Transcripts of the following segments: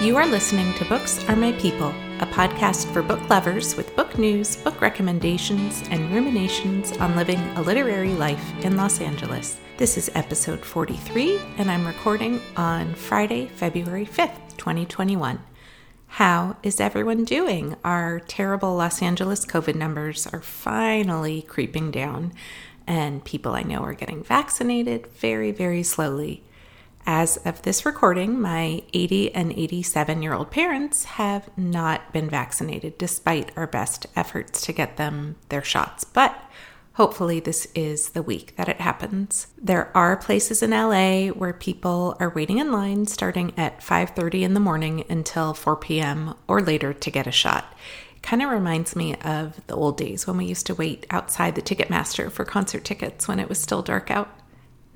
You are listening to Books Are My People, a podcast for book lovers with book news, book recommendations, and ruminations on living a literary life in Los Angeles. This is episode 43, and I'm recording on Friday, February 5th, 2021. How is everyone doing? Our terrible Los Angeles COVID numbers are finally creeping down, and people I know are getting vaccinated very, very slowly. As of this recording, my 80 and 87 year old parents have not been vaccinated despite our best efforts to get them their shots. But hopefully this is the week that it happens. There are places in LA where people are waiting in line starting at 5:30 in the morning until 4 p.m. or later to get a shot. Kind of reminds me of the old days when we used to wait outside the Ticketmaster for concert tickets when it was still dark out.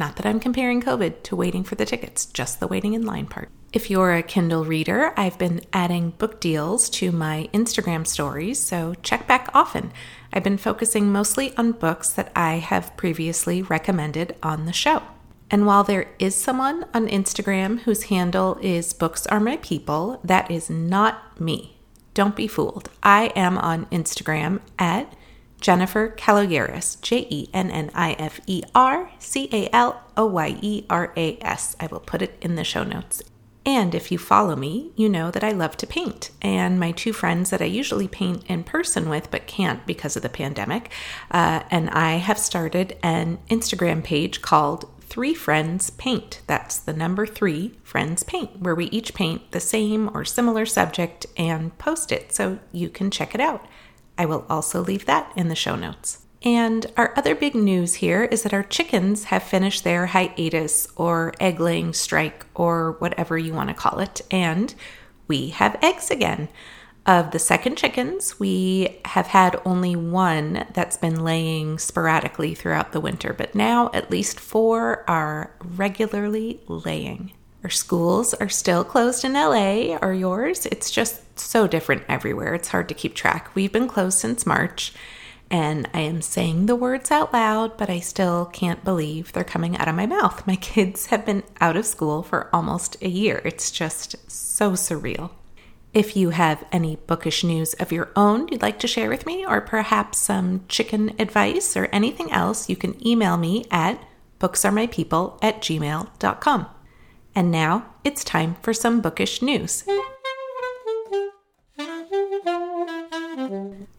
Not that I'm comparing COVID to waiting for the tickets, just the waiting in line part. If you're a Kindle reader, I've been adding book deals to my Instagram stories, so check back often. I've been focusing mostly on books that I have previously recommended on the show. And while there is someone on Instagram whose handle is Books Are My People, that is not me. Don't be fooled. I am on Instagram at Jennifer Caloyeras, J E N N I F E R C A L O Y E R A S. I will put it in the show notes. And if you follow me, you know that I love to paint. And my two friends that I usually paint in person with, but can't because of the pandemic, uh, and I have started an Instagram page called Three Friends Paint. That's the number three Friends Paint, where we each paint the same or similar subject and post it so you can check it out. I will also leave that in the show notes. And our other big news here is that our chickens have finished their hiatus or egg laying strike or whatever you want to call it, and we have eggs again. Of the second chickens, we have had only one that's been laying sporadically throughout the winter, but now at least four are regularly laying. Our schools are still closed in LA. Are yours? It's just so different everywhere. It's hard to keep track. We've been closed since March, and I am saying the words out loud, but I still can't believe they're coming out of my mouth. My kids have been out of school for almost a year. It's just so surreal. If you have any bookish news of your own you'd like to share with me, or perhaps some chicken advice or anything else, you can email me at booksaremypeople at gmail.com. And now it's time for some bookish news.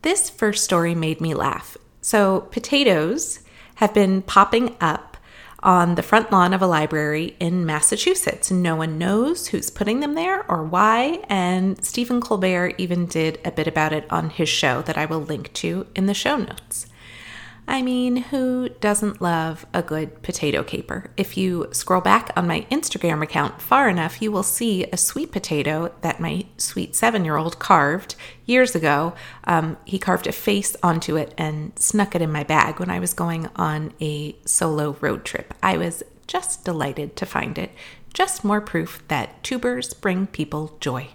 This first story made me laugh. So, potatoes have been popping up on the front lawn of a library in Massachusetts. No one knows who's putting them there or why, and Stephen Colbert even did a bit about it on his show that I will link to in the show notes. I mean, who doesn't love a good potato caper? If you scroll back on my Instagram account far enough, you will see a sweet potato that my sweet seven year old carved years ago. Um, he carved a face onto it and snuck it in my bag when I was going on a solo road trip. I was just delighted to find it. Just more proof that tubers bring people joy.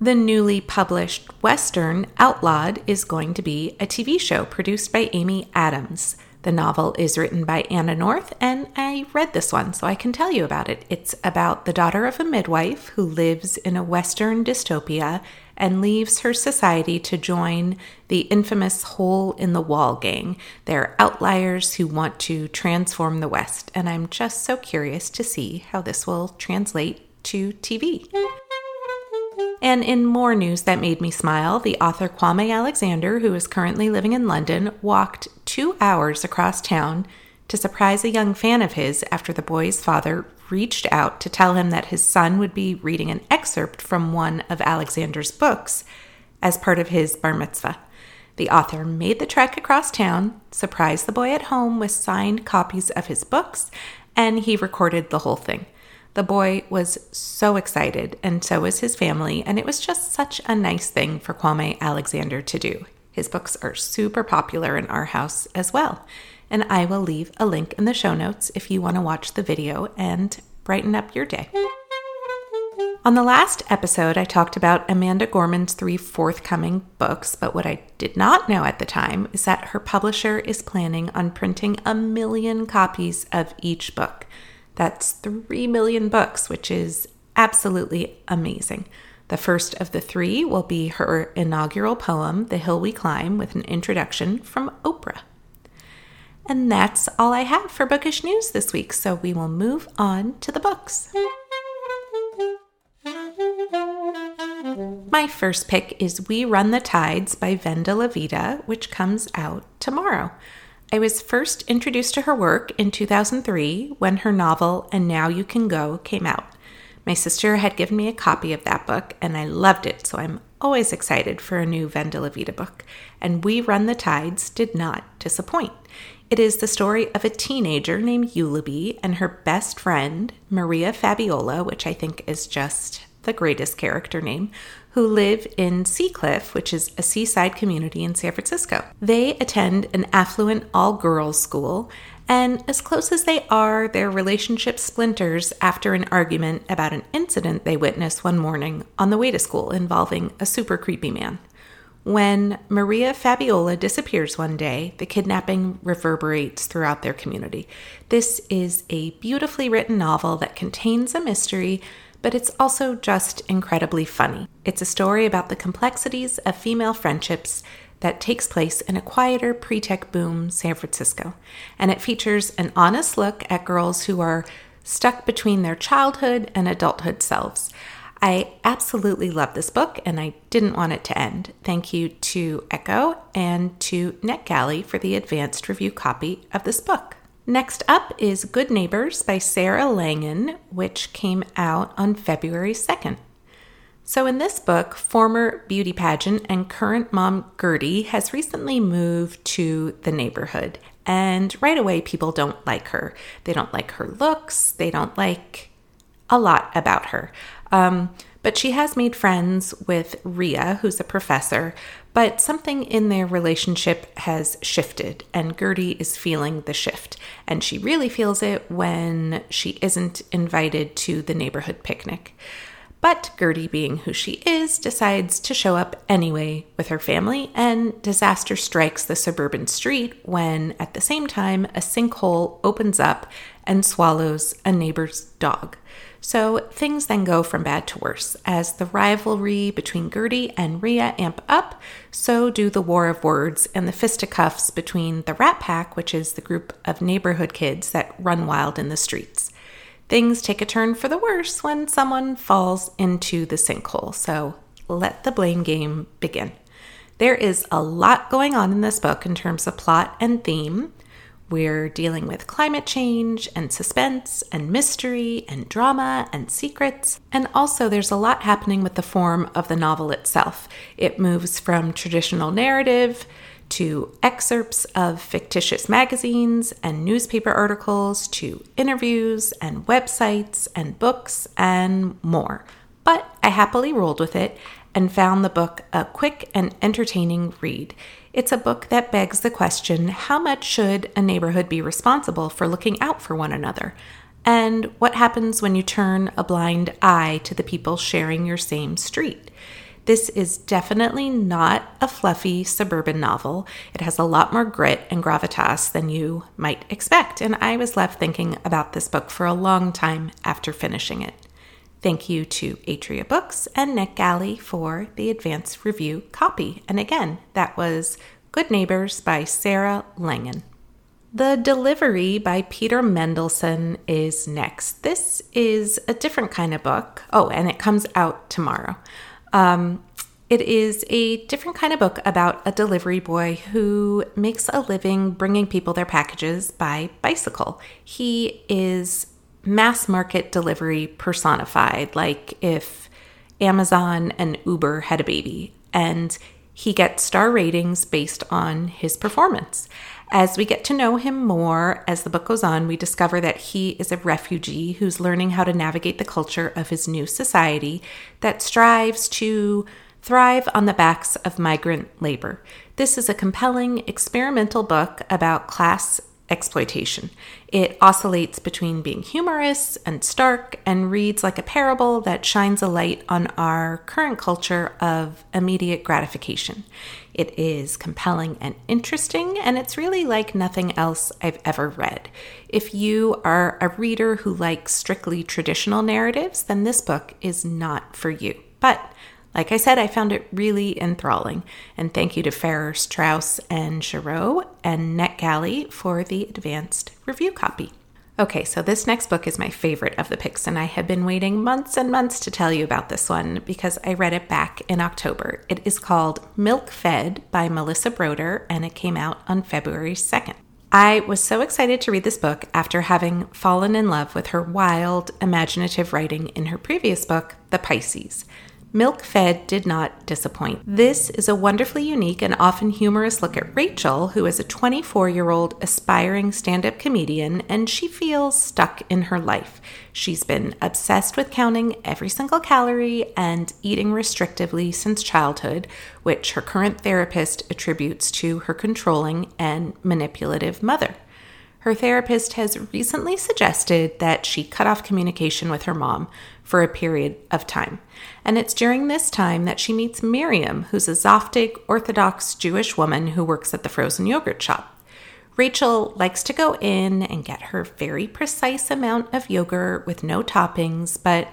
The newly published Western Outlawed is going to be a TV show produced by Amy Adams. The novel is written by Anna North, and I read this one, so I can tell you about it. It's about the daughter of a midwife who lives in a Western dystopia and leaves her society to join the infamous Hole in the Wall gang. They're outliers who want to transform the West, and I'm just so curious to see how this will translate to TV. And in more news that made me smile, the author Kwame Alexander, who is currently living in London, walked two hours across town to surprise a young fan of his after the boy's father reached out to tell him that his son would be reading an excerpt from one of Alexander's books as part of his bar mitzvah. The author made the trek across town, surprised the boy at home with signed copies of his books, and he recorded the whole thing. The boy was so excited, and so was his family, and it was just such a nice thing for Kwame Alexander to do. His books are super popular in our house as well, and I will leave a link in the show notes if you want to watch the video and brighten up your day. On the last episode, I talked about Amanda Gorman's three forthcoming books, but what I did not know at the time is that her publisher is planning on printing a million copies of each book. That's 3 million books, which is absolutely amazing. The first of the three will be her inaugural poem, The Hill We Climb, with an introduction from Oprah. And that's all I have for bookish news this week, so we will move on to the books. My first pick is We Run the Tides by Vendela Vida, which comes out tomorrow. I was first introduced to her work in 2003 when her novel And Now You Can Go came out. My sister had given me a copy of that book and I loved it, so I'm always excited for a new Vendela Vida book. And We Run the Tides did not disappoint. It is the story of a teenager named Eulabee and her best friend, Maria Fabiola, which I think is just the greatest character name, who live in Sea Cliff, which is a seaside community in San Francisco. They attend an affluent all girls school, and as close as they are, their relationship splinters after an argument about an incident they witnessed one morning on the way to school involving a super creepy man. When Maria Fabiola disappears one day, the kidnapping reverberates throughout their community. This is a beautifully written novel that contains a mystery, but it's also just incredibly funny. It's a story about the complexities of female friendships that takes place in a quieter pre tech boom San Francisco. And it features an honest look at girls who are stuck between their childhood and adulthood selves. I absolutely love this book and I didn't want it to end. Thank you to Ecco and to NetGalley for the advanced review copy of this book. Next up is Good Neighbors by Sarah Langan, which came out on February 2nd. So, in this book, former beauty pageant and current mom Gertie has recently moved to the neighborhood. And right away, people don't like her. They don't like her looks, they don't like a lot about her. Um, but she has made friends with Rhea, who's a professor, but something in their relationship has shifted, and Gertie is feeling the shift. And she really feels it when she isn't invited to the neighborhood picnic. But Gertie, being who she is, decides to show up anyway with her family, and disaster strikes the suburban street when, at the same time, a sinkhole opens up and swallows a neighbor's dog. So things then go from bad to worse. As the rivalry between Gertie and Rhea amp up, so do the war of words and the fisticuffs between the Rat Pack, which is the group of neighborhood kids that run wild in the streets. Things take a turn for the worse when someone falls into the sinkhole, so let the blame game begin. There is a lot going on in this book in terms of plot and theme. We're dealing with climate change and suspense and mystery and drama and secrets. And also, there's a lot happening with the form of the novel itself. It moves from traditional narrative to excerpts of fictitious magazines and newspaper articles to interviews and websites and books and more. But I happily rolled with it and found the book a quick and entertaining read. It's a book that begs the question how much should a neighborhood be responsible for looking out for one another? And what happens when you turn a blind eye to the people sharing your same street? This is definitely not a fluffy suburban novel. It has a lot more grit and gravitas than you might expect, and I was left thinking about this book for a long time after finishing it. Thank you to Atria Books and NetGalley for the advance review copy. And again, that was Good Neighbors by Sarah Langan. The Delivery by Peter Mendelsund is next. This is a different kind of book. Oh, and it comes out tomorrow. Um, it is a different kind of book about a delivery boy who makes a living bringing people their packages by bicycle. He is mass market delivery personified, like if Amazon and Uber had a baby, and he gets star ratings based on his performance. As we get to know him more as the book goes on, we discover that he is a refugee who's learning how to navigate the culture of his new society that strives to thrive on the backs of migrant labor. This is a compelling experimental book about class exploitation. It oscillates between being humorous and stark and reads like a parable that shines a light on our current culture of immediate gratification. It is compelling and interesting, and it's really like nothing else I've ever read. If you are a reader who likes strictly traditional narratives, then this book is not for you. But like I said, I found it really enthralling. And thank you to Farrar, Straus, and Giroux and NetGalley for the advanced review copy. Okay, so this next book is my favorite of the picks, and I have been waiting months and months to tell you about this one because I read it back in October. It is called Milk Fed by Melissa Broder, and it came out on February 2nd. I was so excited to read this book after having fallen in love with her wild, imaginative writing in her previous book, The Pisces. Milk Fed did not disappoint. This is a wonderfully unique and often humorous look at Rachel, who is a 24 year old aspiring stand up comedian, and she feels stuck in her life. She's been obsessed with counting every single calorie and eating restrictively since childhood, which her current therapist attributes to her controlling and manipulative mother. Her therapist has recently suggested that she cut off communication with her mom for a period of time. And it's during this time that she meets Miriam, who's a Zoftig Orthodox Jewish woman who works at the frozen yogurt shop. Rachel likes to go in and get her very precise amount of yogurt with no toppings, but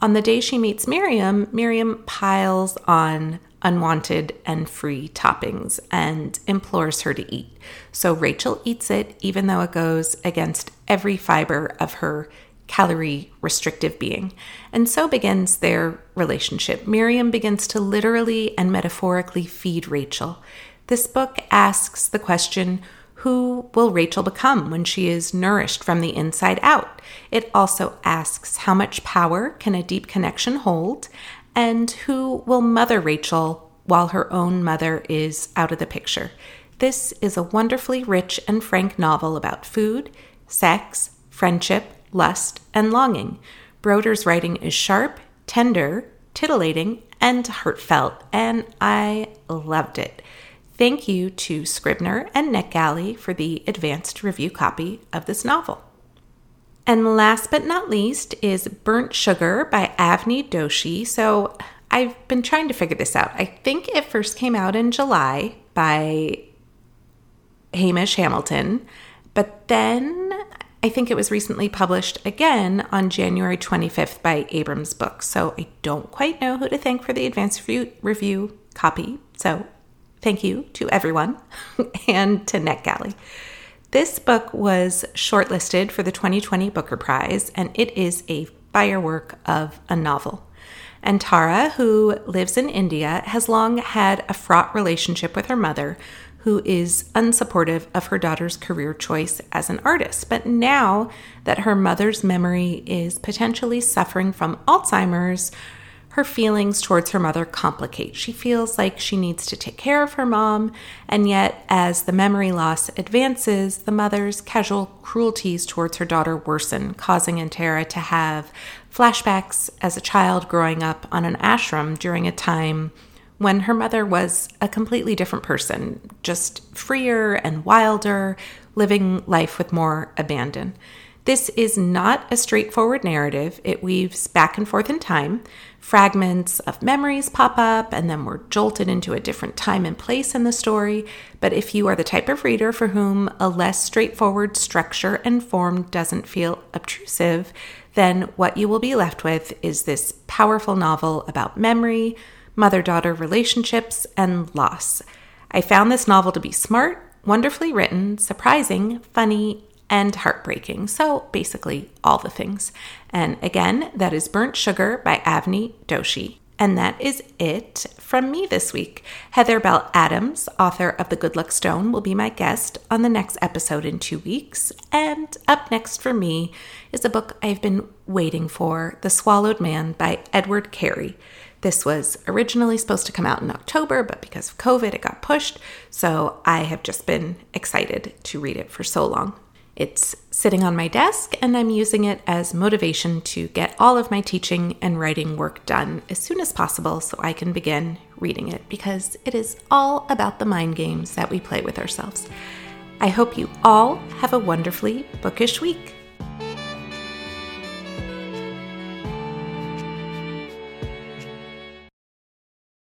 on the day she meets Miriam, Miriam piles on unwanted and free toppings and implores her to eat. So Rachel eats it, even though it goes against every fiber of her calorie restrictive being. And so begins their relationship. Miriam begins to literally and metaphorically feed Rachel. This book asks the question who will Rachel become when she is nourished from the inside out? It also asks how much power can a deep connection hold? And who will mother Rachel while her own mother is out of the picture? This is a wonderfully rich and frank novel about food, sex, friendship, lust, and longing. Broder's writing is sharp, tender, titillating, and heartfelt, and I loved it. Thank you to Scribner and NetGalley for the advanced review copy of this novel. And last but not least is Burnt Sugar by Avni Doshi. So I've been trying to figure this out. I think it first came out in July by Hamish Hamilton, but then I think it was recently published again on January 25th by Abrams Books. So I don't quite know who to thank for the advanced review copy. So thank you to everyone and to NetGalley. This book was shortlisted for the 2020 Booker Prize, and it is a firework of a novel. Antara, who lives in India, has long had a fraught relationship with her mother, who is unsupportive of her daughter's career choice as an artist. But now that her mother's memory is potentially suffering from Alzheimer's, her feelings towards her mother complicate. She feels like she needs to take care of her mom, and yet, as the memory loss advances, the mother's casual cruelties towards her daughter worsen, causing Antara to have flashbacks as a child growing up on an ashram during a time when her mother was a completely different person, just freer and wilder, living life with more abandon. This is not a straightforward narrative. It weaves back and forth in time. Fragments of memories pop up, and then we're jolted into a different time and place in the story. But if you are the type of reader for whom a less straightforward structure and form doesn't feel obtrusive, then what you will be left with is this powerful novel about memory, mother daughter relationships, and loss. I found this novel to be smart, wonderfully written, surprising, funny, and heartbreaking. So basically, all the things. And again, that is Burnt Sugar by Avni Doshi. And that is it from me this week. Heather Bell Adams, author of The Good Luck Stone, will be my guest on the next episode in two weeks. And up next for me is a book I've been waiting for The Swallowed Man by Edward Carey. This was originally supposed to come out in October, but because of COVID, it got pushed. So I have just been excited to read it for so long. It's sitting on my desk, and I'm using it as motivation to get all of my teaching and writing work done as soon as possible so I can begin reading it because it is all about the mind games that we play with ourselves. I hope you all have a wonderfully bookish week.